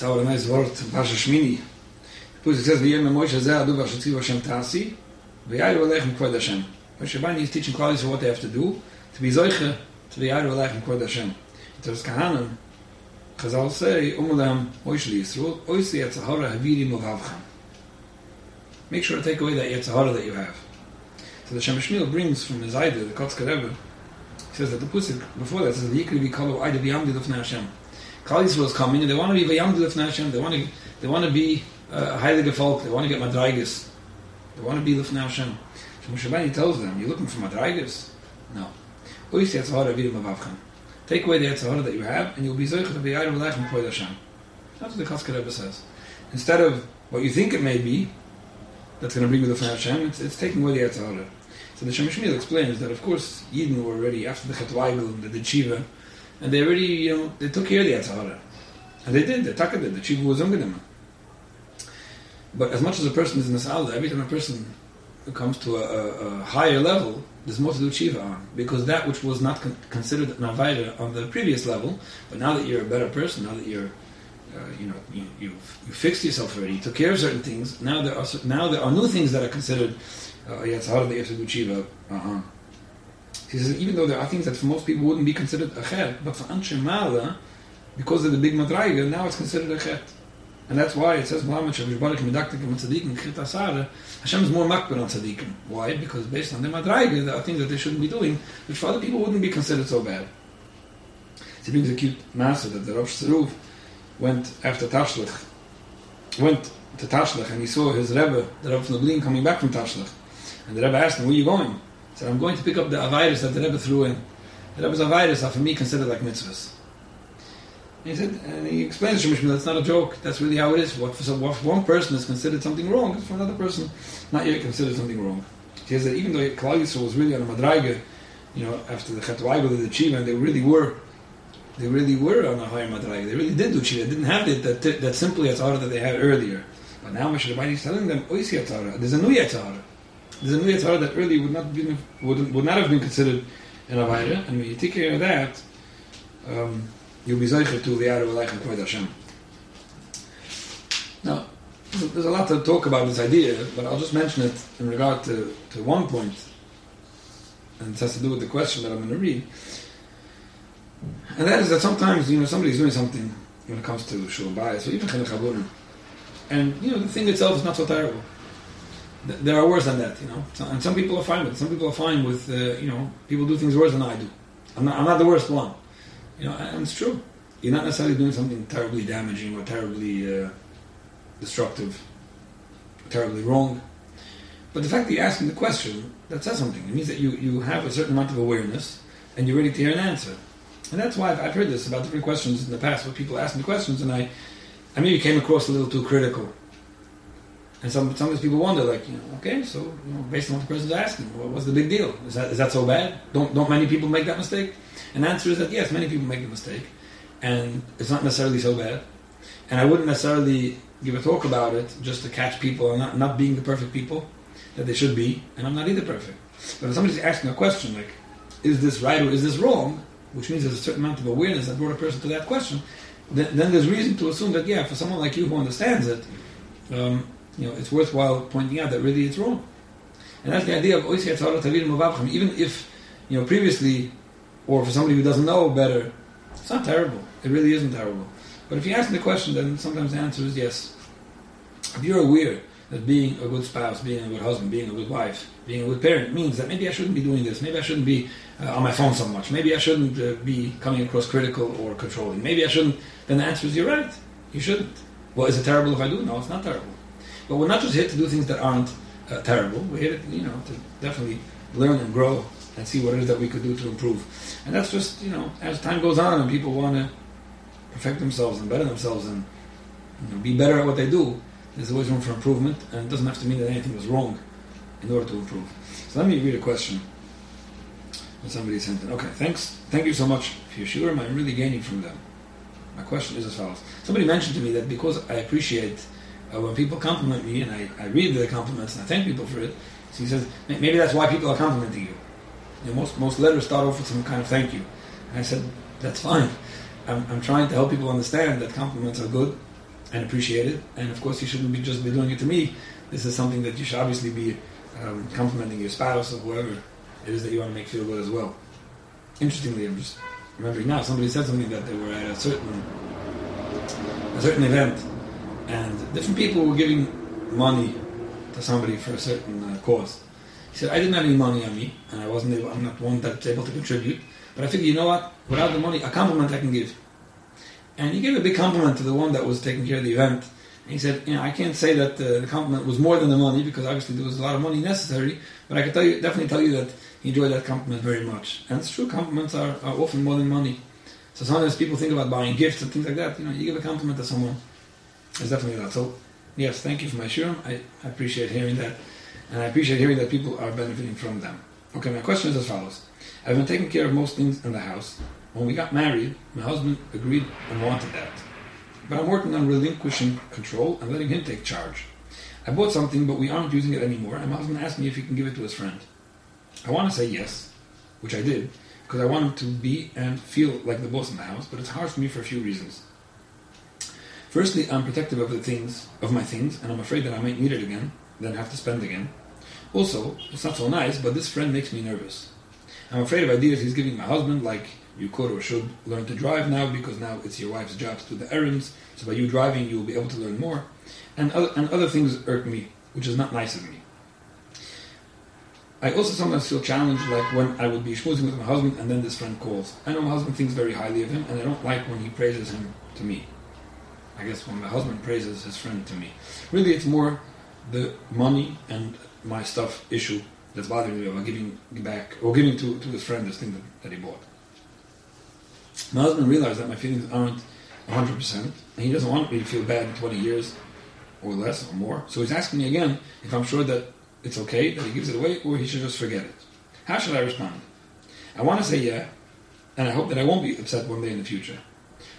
It's our nice word, Pasha Shmini. Pusik says, V'yem Moshe zeh adu v'shatziv Hashem tasi, v'yayru aleichem kvod Hashem. Moshe Rabbeinu is teaching Klal what they have to do, to be zoiche, to v'yayru aleichem kvod Hashem. There's Kahanim, Chazal say, Umulam Moshe Yisrael, oisi etzahara haviri movavchem. Make sure to take away that Yetzirah that you have. So the Shem MiShmuel brings from his Ida, the Kotzker Rebbe, he says that the Pusik, before that, says, Yikri v'kalo Ida v'yamdi l'fnei Hashem. Klal Yisrael is coming, and they want to be v'yamdi l'fnei Hashem, they want to, they want to be uh, heilige folk, they want to get Madraigis, they want to be l'fnei Hashem. So tells them, you're looking for Madraigis? No. Ois Yetzirah vidim avavchem. Take away the Yetzirah that you have, and you'll be zoichet to be Yayru v'leichem kvod Hashem. That's what the Kotzker Rebbe says. Instead of what you think it may be, that's going to bring you the Fnei Hashem, it's, it's taking away the Yetzirah. So the Shem MiShmuel explains that, of course, Yidden were already, after the Chetwaigel and the Shiva, and they already, you know, they took care of the Yetzirah. And they did, the Taka did, the Shiva was Ungedim. But as much as a person is in the Salda, every time a person comes to a, a, a, higher level, there's more to do Shiva on. Because that which was not con- considered an Avaida on the previous level, but now that you're a better person, now that you're uh, you know, you, you've, you fixed yourself already, you took care of certain things. Now there are now there are new things that are considered. Uh, yeah, it's harder you have to do tshiva. Uh-huh. He says even though there are things that for most people wouldn't be considered a chet, but for Anshe Mala, because of the big madraiga, now it's considered a chet. And that's why it says Muhammad Shavish Barak Medaktik and Tzadikim Chit Asara. Hashem is more makbar on Tzadikim. Why? Because based on the madraiga, there are things that they shouldn't be doing, which for other people wouldn't be considered so bad. He brings a cute master that the Rosh Tzaruf went after Tashlich, went to Tashlich, and he saw his Rebbe, the Rebbe from the Lublin, coming back from Tashlich. And the Rebbe asked him, where are you going? I'm going to pick up the Avirus that the Rebbe threw in. The Rebbe's Avirus are for me considered like mitzvahs. And he said, and he explains to Shemishmi, that's not a joke, that's really how it is. What for, some, what for one person is considered something wrong, for another person not yet considered something wrong. He says that even though Klal was really on a Madraiga, you know, after the Chetwaigel of the Chiva, and they really were they really were on a higher madrag. They really did do Chiva. They didn't have it that, that simply yatzara that they had earlier. But now Moshe is telling them, ois yatzara. There's a new yatzara. There's a new yatzara that earlier would not be would, would not have been considered an avayra. And when you take care of that, um, you'll be zeicher to the Yara Aleichem Kvod Hashem. Now, there's a lot to talk about this idea, but I'll just mention it in regard to, to one point, and it has to do with the question that I'm going to read. And that is that sometimes, you know, somebody's doing something when it comes to shalom bayis, or even chinuch and you know, the thing itself is not so terrible. There are worse than that, you know. And some people are fine with it. Some people are fine with, uh, you know, people do things worse than I do. I'm not, I'm not the worst one. You know, and it's true. You're not necessarily doing something terribly damaging or terribly uh, destructive, terribly wrong. But the fact that you're asking the question, that says something. It means that you, you have a certain amount of awareness and you're ready to hear an answer. And that's why I've, I've heard this about different questions in the past where people ask me questions and I, I maybe came across a little too critical. And some sometimes people wonder, like, you know, okay, so you know, based on what the person's asking, what's the big deal? Is that is that so bad? Don't don't many people make that mistake? And the answer is that yes, many people make the mistake, and it's not necessarily so bad. And I wouldn't necessarily give a talk about it just to catch people not not being the perfect people that they should be, and I'm not either perfect. But if somebody's asking a question like, is this right or is this wrong? Which means there's a certain amount of awareness that brought a person to that question. Then, then there's reason to assume that yeah, for someone like you who understands it. Um, you know, it's worthwhile pointing out that really it's wrong. And that's the idea of Oisya Tzara Tavir Mavavchim. even if, you know, previously, or for somebody who doesn't know better, it's not terrible. It really isn't terrible. But if you ask the question, then sometimes the answer is yes. If you're aware that being a good spouse, being a good husband, being a good wife, being a good parent means that maybe I shouldn't be doing this, maybe I shouldn't be uh, on my phone so much, maybe I shouldn't uh, be coming across critical or controlling, maybe I shouldn't, then the answer is you're right. You shouldn't. Well, is it terrible if I do? No, it's not terrible. But we're not just here to do things that aren't uh, terrible. We're here, to, you know, to definitely learn and grow and see what it is that we could do to improve. And that's just, you know, as time goes on and people want to perfect themselves and better themselves and you know, be better at what they do, there's always room for improvement, and it doesn't have to mean that anything was wrong in order to improve. So let me read a question that somebody sent in. Okay, thanks. Thank you so much for your shiurim. I'm really gaining from them. My question is as follows. Somebody mentioned to me that because I appreciate uh, when people compliment me and I, I read the compliments and I thank people for it. So he says, maybe that's why people are complimenting you. you know, most, most letters start off with some kind of thank you. And I said, that's fine. I'm, I'm trying to help people understand that compliments are good and appreciated. And of course, you shouldn't be just be doing it to me. This is something that you should obviously be um, complimenting your spouse or whoever it is that you want to make feel good as well. Interestingly, I'm just remembering now. Somebody said something that they were at a certain a certain event, and different people were giving money to somebody for a certain uh, cause. He said, "I didn't have any money on me, and I wasn't able. I'm not one that's able to contribute. But I figured, you know what? Without the money, a compliment I can give." And he gave a big compliment to the one that was taking care of the event. And he said, you know, I can't say that uh, the compliment was more than the money because obviously there was a lot of money necessary, but I can tell you, definitely tell you that he enjoyed that compliment very much. And it's true, compliments are, are often more than money. So sometimes people think about buying gifts and things like that. You know, you give a compliment to someone, it's definitely that. So, yes, thank you for my shirim. I, I appreciate hearing that. And I appreciate hearing that people are benefiting from them. Okay, my question is as follows. I've been taking care of most things in the house. When we got married, my husband agreed and wanted that. But I'm working on relinquishing control and letting him take charge. I bought something, but we aren't using it anymore, and my husband asked me if he can give it to his friend. I want to say yes, which I did, because I want him to be and feel like the boss in the house, but it's hard for me for a few reasons. Firstly, I'm protective of the things, of my things, and I'm afraid that I might need it again, then have to spend again. Also, it's not so nice, but this friend makes me nervous. I'm afraid of ideas he's giving my husband, like you could or should learn to drive now because now it's your wife's job to do the errands. So by you driving, you will be able to learn more. And other, and other things irk me, which is not nice of me. I also sometimes feel challenged, like when I would be schmoozing with my husband and then this friend calls. I know my husband thinks very highly of him, and I don't like when he praises him to me. I guess when my husband praises his friend to me. Really, it's more the money and my stuff issue that's bothering me about giving back or giving to, to his friend this thing that, that he bought. My husband realized that my feelings aren't 100%, and he doesn't want me to feel bad in 20 years or less or more. So he's asking me again if I'm sure that it's okay that he gives it away or he should just forget it. How should I respond? I want to say yeah, and I hope that I won't be upset one day in the future.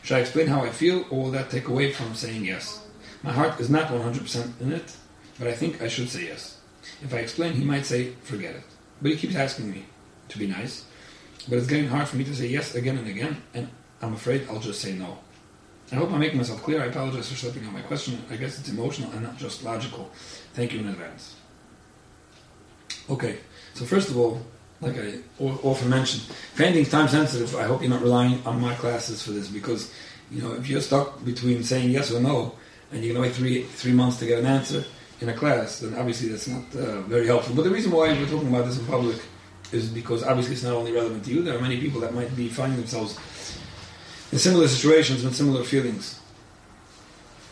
Should I explain how I feel, or will that take away from saying yes? My heart is not 100% in it, but I think I should say yes. If I explain, he might say, forget it. But he keeps asking me to be nice, but it's getting hard for me to say yes again and again, and I'm afraid I'll just say no. I hope I'm making myself clear. I apologize for slipping on my question. I guess it's emotional and not just logical. Thank you in advance. Okay, so first of all, like I often mentioned, if anything's time sensitive, I hope you're not relying on my classes for this because, you know, if you're stuck between saying yes or no, and you're to wait three three months to get an answer in a class, then obviously that's not uh, very helpful. But the reason why we're talking about this in public is because obviously it's not only relevant to you. There are many people that might be finding themselves in similar situations with similar feelings.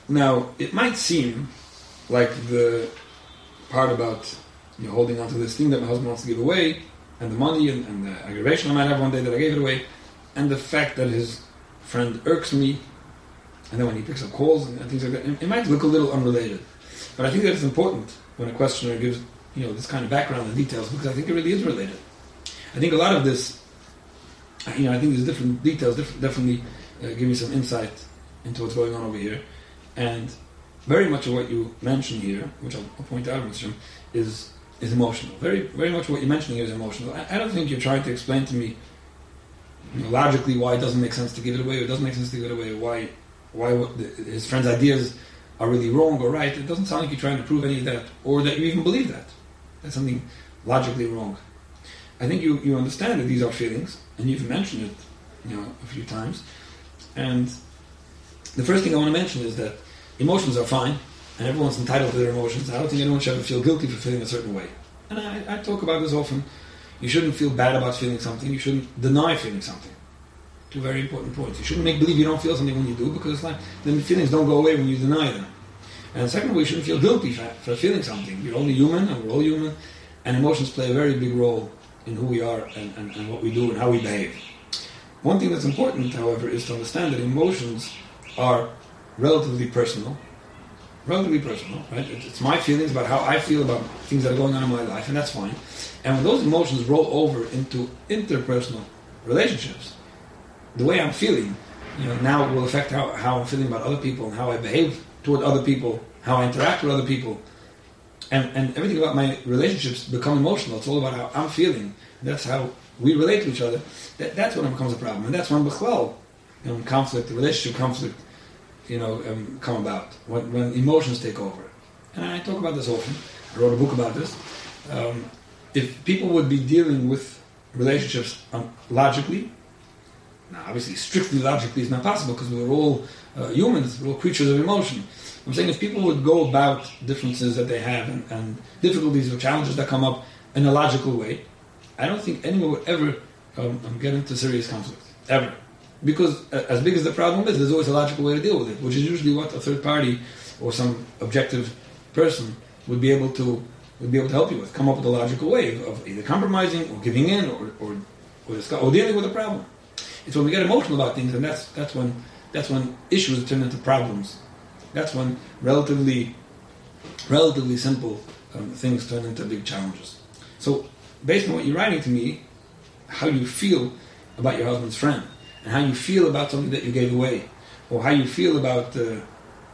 Now, it might seem like the part about you know, holding on to this thing that my husband wants to give away, and the money and, and, the aggravation I might have one day that I gave it away, and the fact that his friend irks me, and then when he picks up calls and, and things like that, it, it, might look a little unrelated. But I think that it's important when a questioner gives you know this kind of background and details because I think it really is related. I think a lot of this, you know, I think there's different details, different, definitely uh, give me some insight into what's going on over here, and very much of what you mentioned here, which I'll, I'll point out, Mr. is is emotional. Very, very much what you're mentioning is emotional. I, I don't think you're trying to explain to me you know, logically why it doesn't make sense to give it away, or it doesn't make sense to give it away, or why, why the, his friend's ideas are really wrong or right. It doesn't sound like you're trying to prove any of that, or that you even believe that. That's something logically wrong. I think you, you understand that these are feelings, and you've mentioned it, you know, a few times. And the first thing I want to mention is that emotions are fine and everyone's entitled to their emotions. I don't think anyone should ever feel guilty for feeling a certain way. And I, I talk about this often. You shouldn't feel bad about feeling something. You shouldn't deny feeling something. Two very important points. You shouldn't make believe you don't feel something when you do, because it's like then feelings don't go away when you deny them. And secondly, you shouldn't feel guilty for, feeling something. You're only human, and we're all human, and emotions play a very big role in who we are and, and, and what we do and how we behave. One thing that's important, however, is to understand that emotions are relatively personal relatively personal, right? It's my feelings about how I feel about things that are going on in my life, and that's fine. And when those emotions roll over into interpersonal relationships, the way I'm feeling, you know, now will affect how, how I'm feeling about other people and how I behave toward other people, how I interact with other people. And, and everything about my relationships become emotional. It's all about how I'm feeling. That's how we relate to each other. That, that's when it becomes a problem. And that's when Bechlel, you know, conflict, relationship conflict, you know, um, come about, when, when emotions take over. And I talk about this often. I wrote a book about this. Um, if people would be dealing with relationships um, logically, now obviously strictly logically is not possible because we're all uh, humans, we're all creatures of emotion. I'm saying if people would go about differences that they have and, and difficulties or challenges that come up in a logical way, I don't think anyone would ever um, um get into serious conflict ever. Because uh, as big as the problem is, there's always a logical way to deal with it, which is usually what a third party or some objective person would be able to would be able to help you with. Come up with a logical way of either compromising or giving in or or, or, or dealing with a problem. It's when we get emotional about things, and that's that's when that's when issues turn into problems. That's when relatively relatively simple um, things turn into big challenges. So, based on what you're writing to me, how you feel about your husband's friend and how you feel about something that you gave away, or how you feel about uh,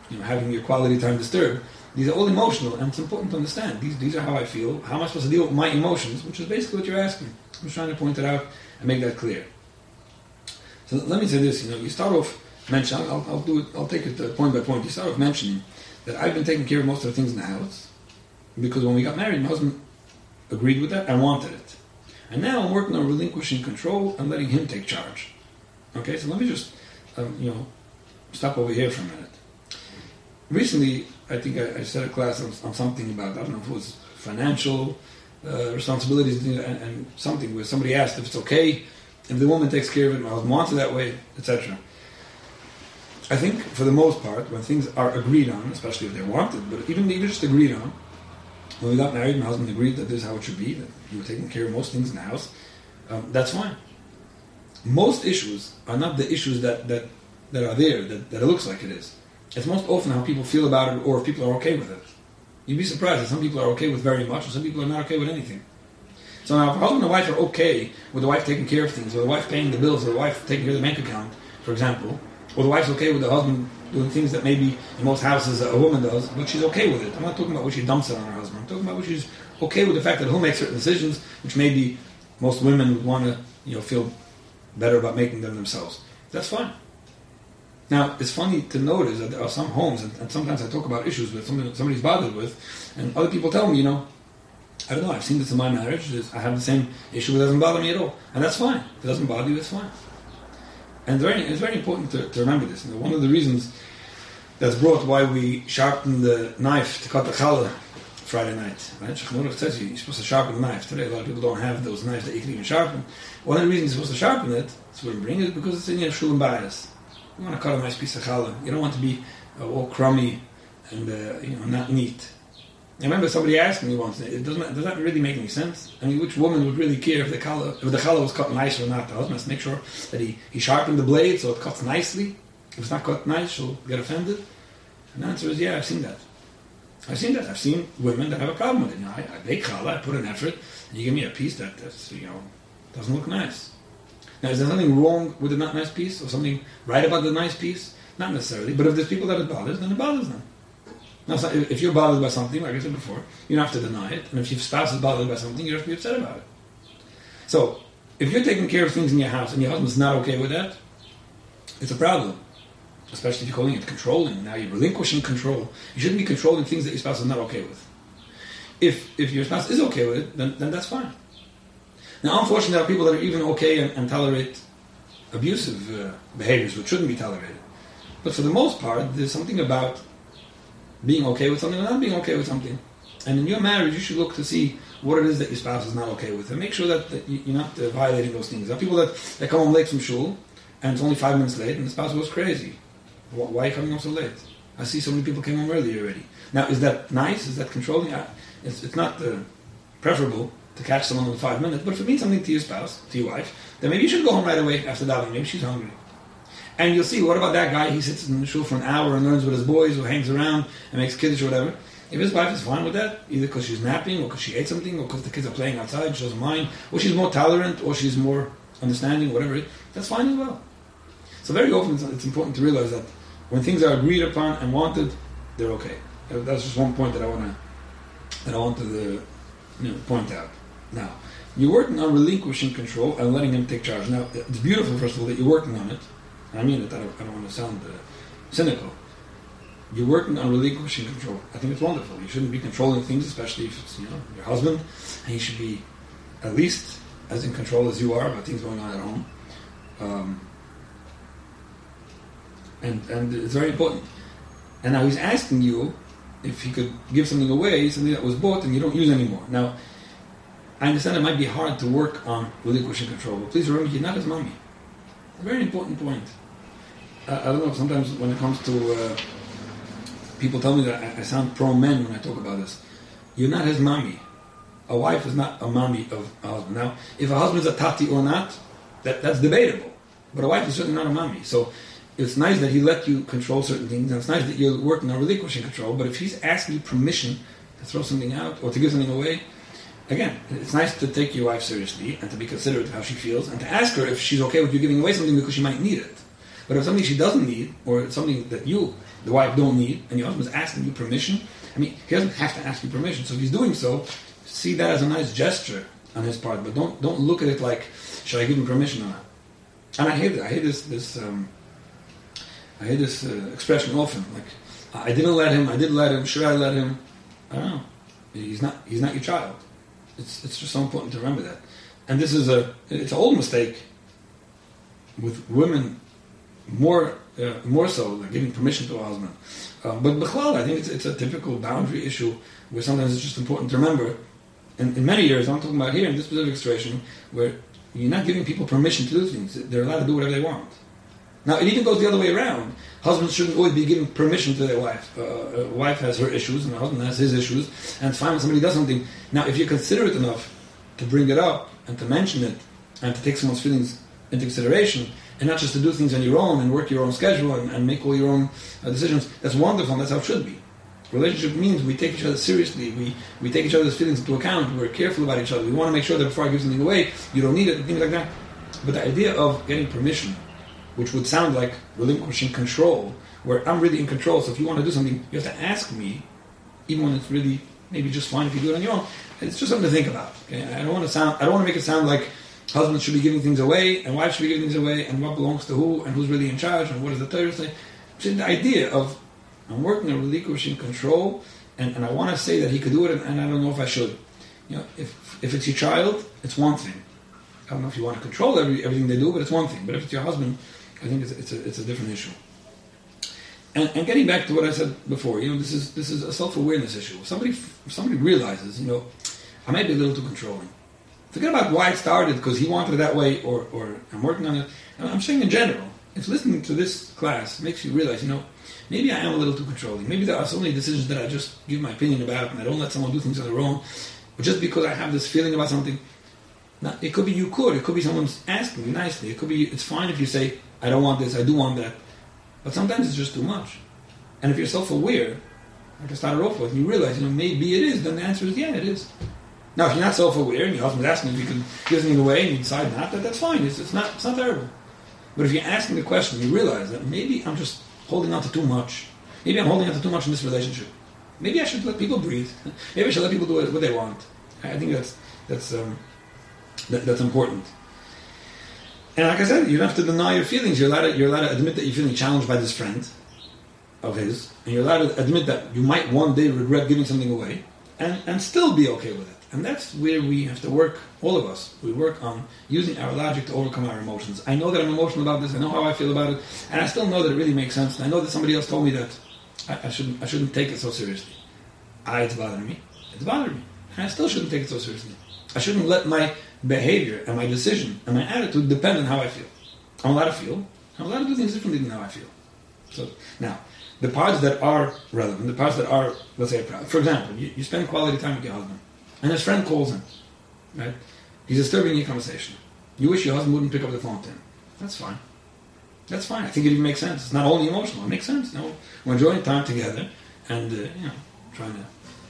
you know, having your quality time disturbed. These are all emotional, and it's important to understand. These, these are how I feel. How am I supposed to deal with my emotions? Which is basically what you're asking. I'm just trying to point it out and make that clear. So let me say this. You know, you start off mentioning. I'll, I'll do it. I'll take it uh, point by point. You start off mentioning that I've been taking care of most of the things in the house because when we got married, my husband agreed with that and wanted it. And now I'm working on relinquishing control and letting him take charge. Okay, so let me just, um, you know, stop over here for a minute. Recently, I think I, I said a class on, on, something about, I don't know if it was financial uh, responsibilities and, and, something where somebody asked if it's okay if the woman takes care of it, my husband wants it that way, etc. I think for the most part, when things are agreed on, especially if they're wanted, but even even just agreed on, when we got married, my husband agreed that this is how it should be, that he was taking care of most things in the house, um, that's fine most issues are not the issues that, that, that are there, that, that it looks like it is. It's most often how people feel about it or if people are okay with it. You'd be surprised that some people are okay with very much and some people are not okay with anything. So now if a husband and wife are okay with the wife taking care of things, or the wife paying the bills, or the wife taking care of the bank account, for example, or the wife's okay with the husband doing things that maybe in most houses a woman does, but she's okay with it. I'm not talking about what she dumps it on her husband. I'm talking about what she's okay with the fact that he'll make certain decisions, which maybe most women would want to, you know, feel better about making them themselves. That's fine. Now, it's funny to notice that there are some homes, and, and sometimes I talk about issues with something somebody's bothered with, and other people tell me, you know, I don't know, I've seen this in my marriage, I have the same issue, it doesn't bother me at all. And that's fine. If it doesn't bother you, it's fine. And it's very, it's very important to, to remember this. You know, one of the reasons that's brought why we sharpen the knife to cut the challah Friday night. Right? Shulchan says you're supposed to sharpen the knife. Today, a lot of people don't have those knives that you can even sharpen. One of the reasons you're supposed to sharpen it, that's what bring it, because it's in your shalom bayis. You want to cut a nice piece of challah. You don't want to be uh, all crummy and uh, you know not neat. I remember somebody asked me once, it doesn't, does that really make any sense? I mean, which woman would really care if the challah, if the challah was cut nice or not? The husband has to make sure that he, he sharpened the blade so it cuts nicely. If it's not cut nice, she'll get offended. And the answer is, yeah, I've seen that. I've seen that. I've seen women that have a problem with it. You know, I, I challah, I put an effort, and you give me a piece that that's, you know doesn't look nice. Now, is there something wrong with the not nice piece, or something right about the nice piece? Not necessarily, but if there's people that it bothers, then it bothers them. Now, so if you're bothered by something, like I said before, you don't have to deny it, and if your spouse is bothered by something, you don't have to be upset about it. So, if you're taking care of things in your house and your husband's not okay with that, it's a problem especially if you're calling it controlling. Now you're relinquishing control. You shouldn't be controlling things that your spouse is not okay with. If if your spouse is okay with it, then, then that's fine. Now, unfortunately, there are people that are even okay and, and tolerate abusive uh, behaviors, which shouldn't be tolerated. But for the most part, there's something about being okay with something or not being okay with something. And in your marriage, you should look to see what it is that your spouse is not okay with, and make sure that, that you're not uh, violating those things. There are people that, that come home late from shul, and it's only five minutes late, and the spouse goes crazy. Why are you coming home so late? I see so many people came home early already. Now, is that nice? Is that controlling? It's, it's not uh, preferable to catch someone in five minutes, but if it means something to your spouse, to your wife, then maybe you should go home right away after davening. Maybe she's hungry. And you'll see, what about that guy? He sits in the shul for an hour and learns with his boys, or hangs around and makes kiddush or whatever. If his wife is fine with that, either because she's napping, or because she ate something, or because the kids are playing outside, she doesn't mind, or she's more tolerant, or she's more understanding, whatever, that's fine as well. So very often it's important to realize that when things are agreed upon and wanted, they're okay. That's just one point that I want to that I wanted to you know, point out. Now, you're working on relinquishing control and letting him take charge. Now, it's beautiful, first of all, that you're working on it. I mean it. I don't, I don't want to sound uh, cynical, you're working on relinquishing control. I think it's wonderful. You shouldn't be controlling things, especially if it's you know your husband, and he should be at least as in control as you are about things going on at home. Um, and and it's very important. And now he's asking you if he could give something away, something that was bought and you don't use anymore. Now, I understand it might be hard to work on relinquishing control, but please remember, you're not his mommy. A very important point. I, I don't know, sometimes when it comes to uh, people tell me that I, I sound pro men when I talk about this. You're not his mommy. A wife is not a mommy of a husband. Now, if a husband's a tati or not, that, that's debatable. But a wife is certainly not a mommy. So it's nice that he let you control certain things, and it's nice that you're working on relinquishing control. But if he's asking you permission to throw something out or to give something away, again, it's nice to take your wife seriously and to be considerate of how she feels and to ask her if she's okay with you giving away something because she might need it. But if something she doesn't need or something that you, the wife, don't need, and your husband's asking you permission, I mean, he doesn't have to ask you permission. So if he's doing so, see that as a nice gesture on his part. But don't don't look at it like, should I give him permission or not? And I hate it. I hate this this. Um, I hear this uh, expression often, like, I didn't let him, I didn't let him, should I let him? I don't know. He's not, he's not your child. It's, it's just so important to remember that. And this is a, it's an old mistake with women more, uh, more so, like giving permission to a husband. Uh, but Bechlal, I think it's, it's a typical boundary issue where sometimes it's just important to remember. In, in many years, I'm talking about here in this specific situation, where you're not giving people permission to do things. They're allowed to do whatever they want. Now, it even goes the other way around. Husbands shouldn't always be giving permission to their wife. Uh, a wife has her issues, and the husband has his issues, and when somebody does something. Now, if you're considerate enough to bring it up and to mention it and to take someone's feelings into consideration, and not just to do things on your own and work your own schedule and, and make all your own uh, decisions, that's wonderful, that's how it should be. Relationship means we take each other seriously, we, we take each other's feelings into account, we're careful about each other, we want to make sure that before I give something away, you don't need it, things like that. But the idea of getting permission which would sound like relinquishing control, where I'm really in control. So if you want to do something, you have to ask me, even when it's really maybe just fine if you do it on your own. It's just something to think about. Okay? I don't want to sound. I don't want to make it sound like husbands should be giving things away and wives should be giving things away and what belongs to who and who's really in charge and what does the Torah say. Just the idea of I'm working on relinquishing control and, and I want to say that he could do it and, and I don't know if I should. You know, if if it's your child, it's one thing. I don't know if you want to control every, everything they do, but it's one thing. But if it's your husband, I think it's, it's, a, it's a different issue. And, and, getting back to what I said before, you know, this is this is a self awareness issue. Somebody somebody realizes, you know, I might be a little too controlling. Forget about why it started because he wanted it that way, or or I'm working on it. I'm saying in general, if listening to this class makes you realize, you know, maybe I am a little too controlling. Maybe there are so many decisions that I just give my opinion about, and I don't let someone do things on their own, but just because I have this feeling about something. Now, it could be you could. It could be someone's asking you nicely. It could be. It's fine if you say, I don't want this, I do want that. But sometimes it's just too much. And if you're self-aware, like I started off with, you realize, you know, maybe it is, then the answer is yeah, it is. Now, if you're not self-aware and your husband's asking if you can give something away and you decide not, that that's fine. It's, it's not it's not terrible. But if you're asking the question, you realize that maybe I'm just holding on to too much. Maybe I'm holding on to too much in this relationship. Maybe I should let people breathe. Maybe I should let people do what they want. I think that's that's um, that, that's important. And like I said, you don't have to deny your feelings. You're allowed to, you're allowed to admit that you're feeling challenged by this friend of his, and you're allowed to admit that you might one day regret giving something away, and, and still be okay with it. And that's where we have to work, all of us. We work on using our logic to overcome our emotions. I know that I'm emotional about this, I know how I feel about it, and I still know that it really makes sense, and I know that somebody else told me that I, I shouldn't, I shouldn't take it so seriously. I, it's bothering me. It's bothering me. And I still shouldn't take it so seriously. I shouldn't let my behavior and my decision and my attitude depend on how I feel. I'm allowed to feel. I'm allowed to do things differently than how I feel. So now, the parts that are relevant, the parts that are, let's say, for example, you, you spend quality time with your husband, and his friend calls him, right? He's disturbing your conversation. You wish your husband wouldn't pick up the phone to him. That's fine. That's fine. I think it even makes sense. It's not only emotional. It makes sense. You know, we're enjoying time together, and uh, you know, trying to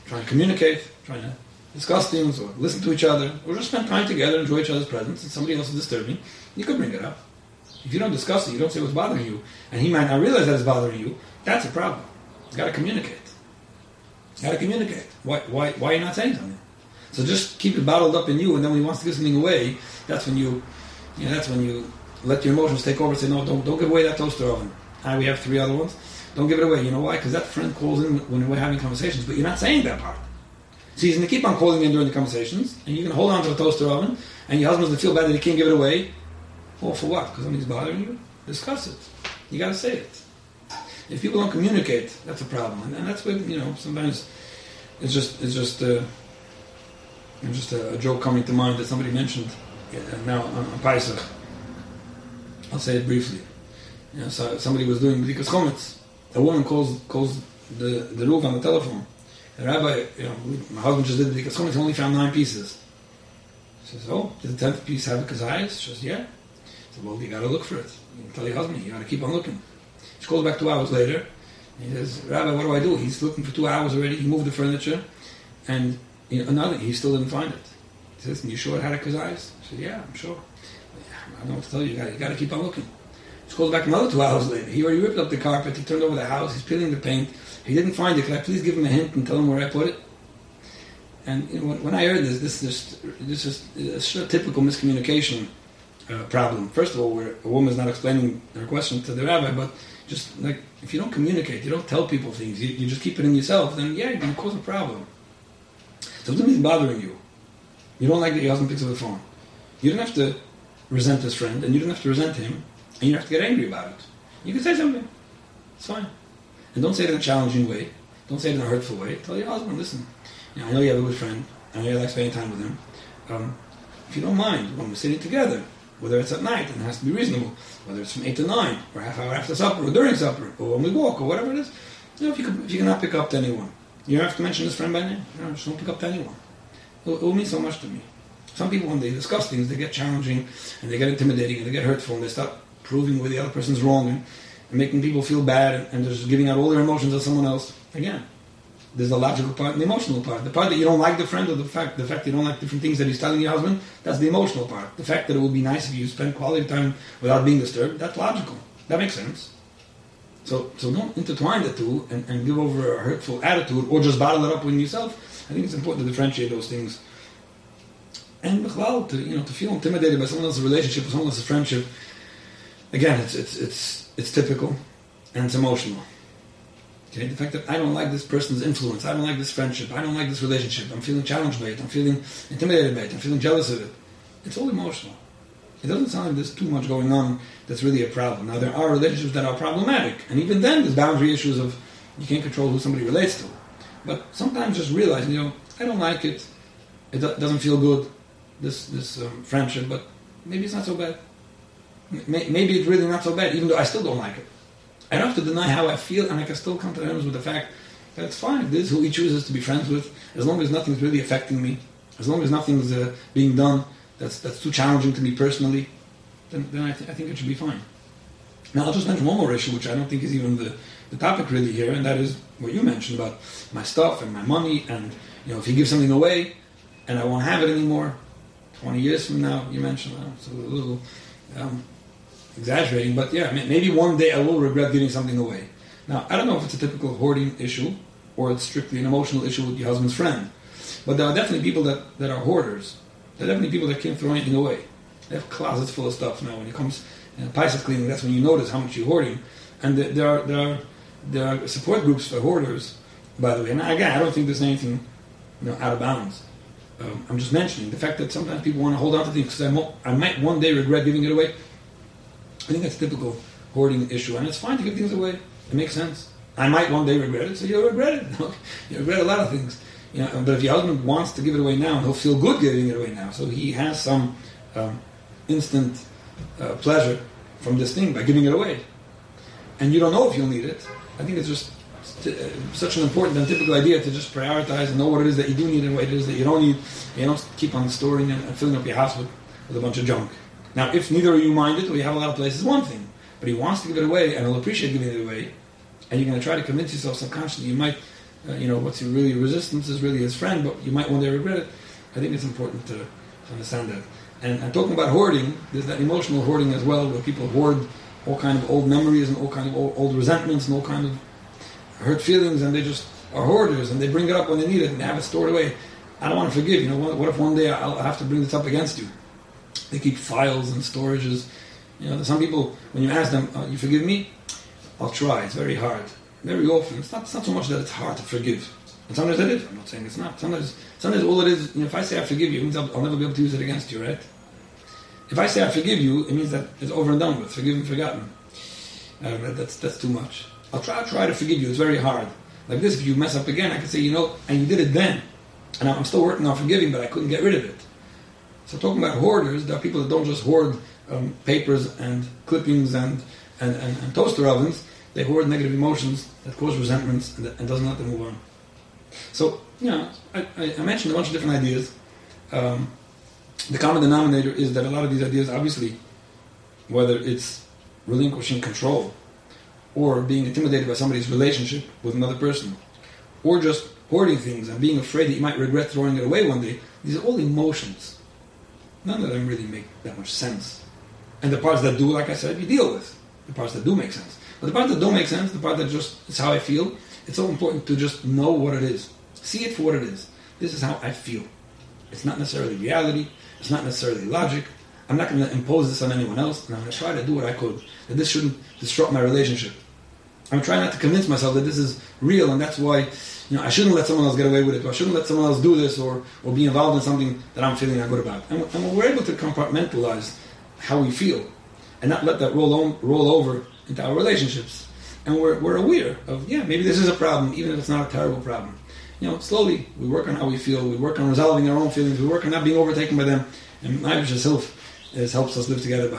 trying to communicate, trying to discuss things or listen to each other or just spend time together, enjoy each other's presence, and somebody else is disturbing, you could bring it up. If you don't discuss it, you don't say what's bothering you, and he might not realize that it's bothering you, that's a problem. You got to communicate. You got to communicate. Why, why, why are you not saying something? So just keep it bottled up in you, and then when he wants to give something away, that's when you, you know, that's when you let your emotions take over and say, no, don't, don't give away that toaster oven. Ah, we have three other ones. Don't give it away. You know why? Because that friend calls in when we're having conversations, but you're not saying that part. So he's going to keep on calling in during the conversations, and you're going to hold on to the toaster oven, and your husband's going to feel bad that he can't give it away. Well, for what? Because something's bothering you? Discuss it. You got to say it. If people don't communicate, that's a problem, and, that's what you know. Sometimes it's just it's just uh, it's just a, a, joke coming to mind that somebody mentioned now on, on Pesach. I'll say it briefly. You know, so somebody was doing B'dikas Chometz. A woman calls calls the the roof on the telephone. The rabbi, you know, my husband just did B'dikas Chometz. He only found nine pieces. She says, "Oh, did the tenth piece have a kazayas?" She says, "Yeah." He said, "Well, you got to look for it. You tell your husband. You got to keep on looking." She calls back two hours later. He says, Rabbi, what do I do? He's looking for two hours already. He moved the furniture, and you know, another, he still didn't find it. He says, you sure it had a kazayas? I said, yeah, I'm sure. I don't know what to tell you. You got to keep on looking. She calls back another two hours later. He already ripped up the carpet. He turned over the house. He's peeling the paint. He didn't find it. Can I please give him a hint and tell him where I put it? And you know, when, I heard this, this, this, this is a typical miscommunication uh, problem. First of all, where a woman is not explaining her question to the rabbi, but just like if you don't communicate, you don't tell people things, you, you just keep it in yourself, then yeah, going to cause a problem. So if something's bothering you, you don't like that your husband picks up the phone. You don't have to resent this friend, and you don't have to resent him, and you don't have to get angry about it. You can say something. It's fine. And don't say it in a challenging way. Don't say it in a hurtful way. Tell your husband, listen, you know, I know you have a good friend. I know you like spending time with him. Um, if you don't mind, when we're sitting together, whether it's at night and it has to be reasonable, whether it's from 8 to 9, or half hour after supper, or during supper, or when we walk, or whatever it is, you know, if you, if you cannot pick up to anyone, you don't have to mention this friend by name. You know, just don't pick up to anyone. It, it will mean so much to me. Some people, when they discuss things, they get challenging, and they get intimidating, and they get hurtful, and they start proving where the other person's wrong, and, and making people feel bad, and, just giving out all their emotions to someone else. Again, there's the logical part and the emotional part. The part that you don't like the friend, or the fact the fact that you don't like different things that he's telling your husband, that's the emotional part. The fact that it would be nice if you spend quality time without being disturbed, that's logical. That makes sense. So, so don't intertwine the two and, and give over a hurtful attitude or just bottle it up within yourself. I think it's important to differentiate those things. And to you know to feel intimidated by someone else's relationship or someone else's friendship, again, it's it's it's it's typical and it's emotional. Okay, the fact that I don't like this person's influence, I don't like this friendship, I don't like this relationship, I'm feeling challenged by it, I'm feeling intimidated by it, I'm feeling jealous of it. It's all emotional. It doesn't sound like there's too much going on that's really a problem. Now, there are relationships that are problematic, and even then, there's boundary issues of you can't control who somebody relates to. But sometimes just realizing, you know, I don't like it, it doesn't feel good, this, this um, friendship, but maybe it's not so bad. Maybe it's really not so bad, even though I still don't like it. I don't have to deny how I feel, and I can still come to terms with the fact that it's fine. This is who he chooses to be friends with, as long as nothing's really affecting me, as long as nothing's uh, being done that's that's too challenging to me personally, then, then I, th- I, think it should be fine. Now I'll just mention one more issue, which I don't think is even the, the topic really here, and that is what you mentioned about my stuff and my money, and you know if you give something away, and I won't have it anymore, twenty years from now, you mentioned well, it's a little. Um, exaggerating, but yeah, maybe one day I will regret giving something away. Now, I don't know if it's a typical hoarding issue or it's strictly an emotional issue with your husband's friend, but there are definitely people that, that are hoarders. There are definitely people that can't throw anything away. They have closets full of stuff now. When it comes to Pesach cleaning, that's when you notice how much you're hoarding. And there are, there are, there are support groups for hoarders, by the way. And again, I don't think there's anything you know, out of bounds. Um, I'm just mentioning the fact that sometimes people want to hold on to things because I, I might one day regret giving it away. I think that's a typical hoarding issue, and it's fine to give things away. It makes sense. I might one day regret it, so you'll regret it. you regret a lot of things. You know, but if your husband wants to give it away now, he'll feel good giving it away now. So he has some um, instant uh, pleasure from this thing by giving it away. And you don't know if you'll need it. I think it's just uh, such an important and typical idea to just prioritize and know what it is that you do need and what it is that you don't need. You don't keep on storing and filling up your house with, with a bunch of junk. Now, if neither of you mind it, you have a lot of places, one thing. But he wants to give it away, and he'll appreciate giving it away. And you're going to try to convince yourself subconsciously. You might, uh, you know, what's really resistance is really his friend, but you might one day regret it. I think it's important to, to understand that. And, and, talking about hoarding, there's that emotional hoarding as well, where people hoard all kind of old memories and all kind of old, old resentments and all kind of hurt feelings, and they just are hoarders, and they bring it up when they need it, and they have it stored away. I don't want to forgive. You know, what, what if one day I'll have to bring this up against you? They keep files and storages. You know, some people, when you ask them, oh, "You forgive me?" I'll try. It's very hard. very often, it's not, it's not so much that it's hard to forgive. And sometimes it is. I'm not saying it's not. Sometimes, sometimes all it is, you know, if I say I forgive you, it means I'll, I'll never be able to use it against you, right? If I say I forgive you, it means that it's over and done with, forgiven, forgotten. Um, that's, that's too much. I'll try, I'll try to forgive you. It's very hard. Like this, if you mess up again, I can say, you know, and you did it then. And I'm still working on forgiving, but I couldn't get rid of it. So talking about hoarders, there are people that don't just hoard um, papers and clippings and, and, and, and, toaster ovens. They hoard negative emotions that cause resentments and, and doesn't let them move on. So, you know, I, I, mentioned a bunch of different ideas. Um, the common denominator is that a lot of these ideas, obviously, whether it's relinquishing control or being intimidated by somebody's relationship with another person or just hoarding things and being afraid that you might regret throwing it away one day, these are all emotions. None of them really make that much sense. And the parts that do, like I said, you deal with. The parts that do make sense. But the parts that don't make sense, the part that just is how I feel, it's so important to just know what it is. See it for what it is. This is how I feel. It's not necessarily reality. It's not necessarily logic. I'm not going to impose this on anyone else, and I'm going to try to do what I could. That this shouldn't disrupt my relationship. I'm trying not to convince myself that this is real, and that's why you know I shouldn't let someone else get away with it, or I shouldn't let someone else do this, or or be involved in something that I'm feeling not good about. And, and we're able to compartmentalize how we feel, and not let that roll on, roll over into our relationships. And we're, we're aware of yeah maybe this is a problem, even if it's not a terrible problem. You know, slowly we work on how we feel, we work on resolving our own feelings, we work on not being overtaken by them, and Irish itself helps us live together.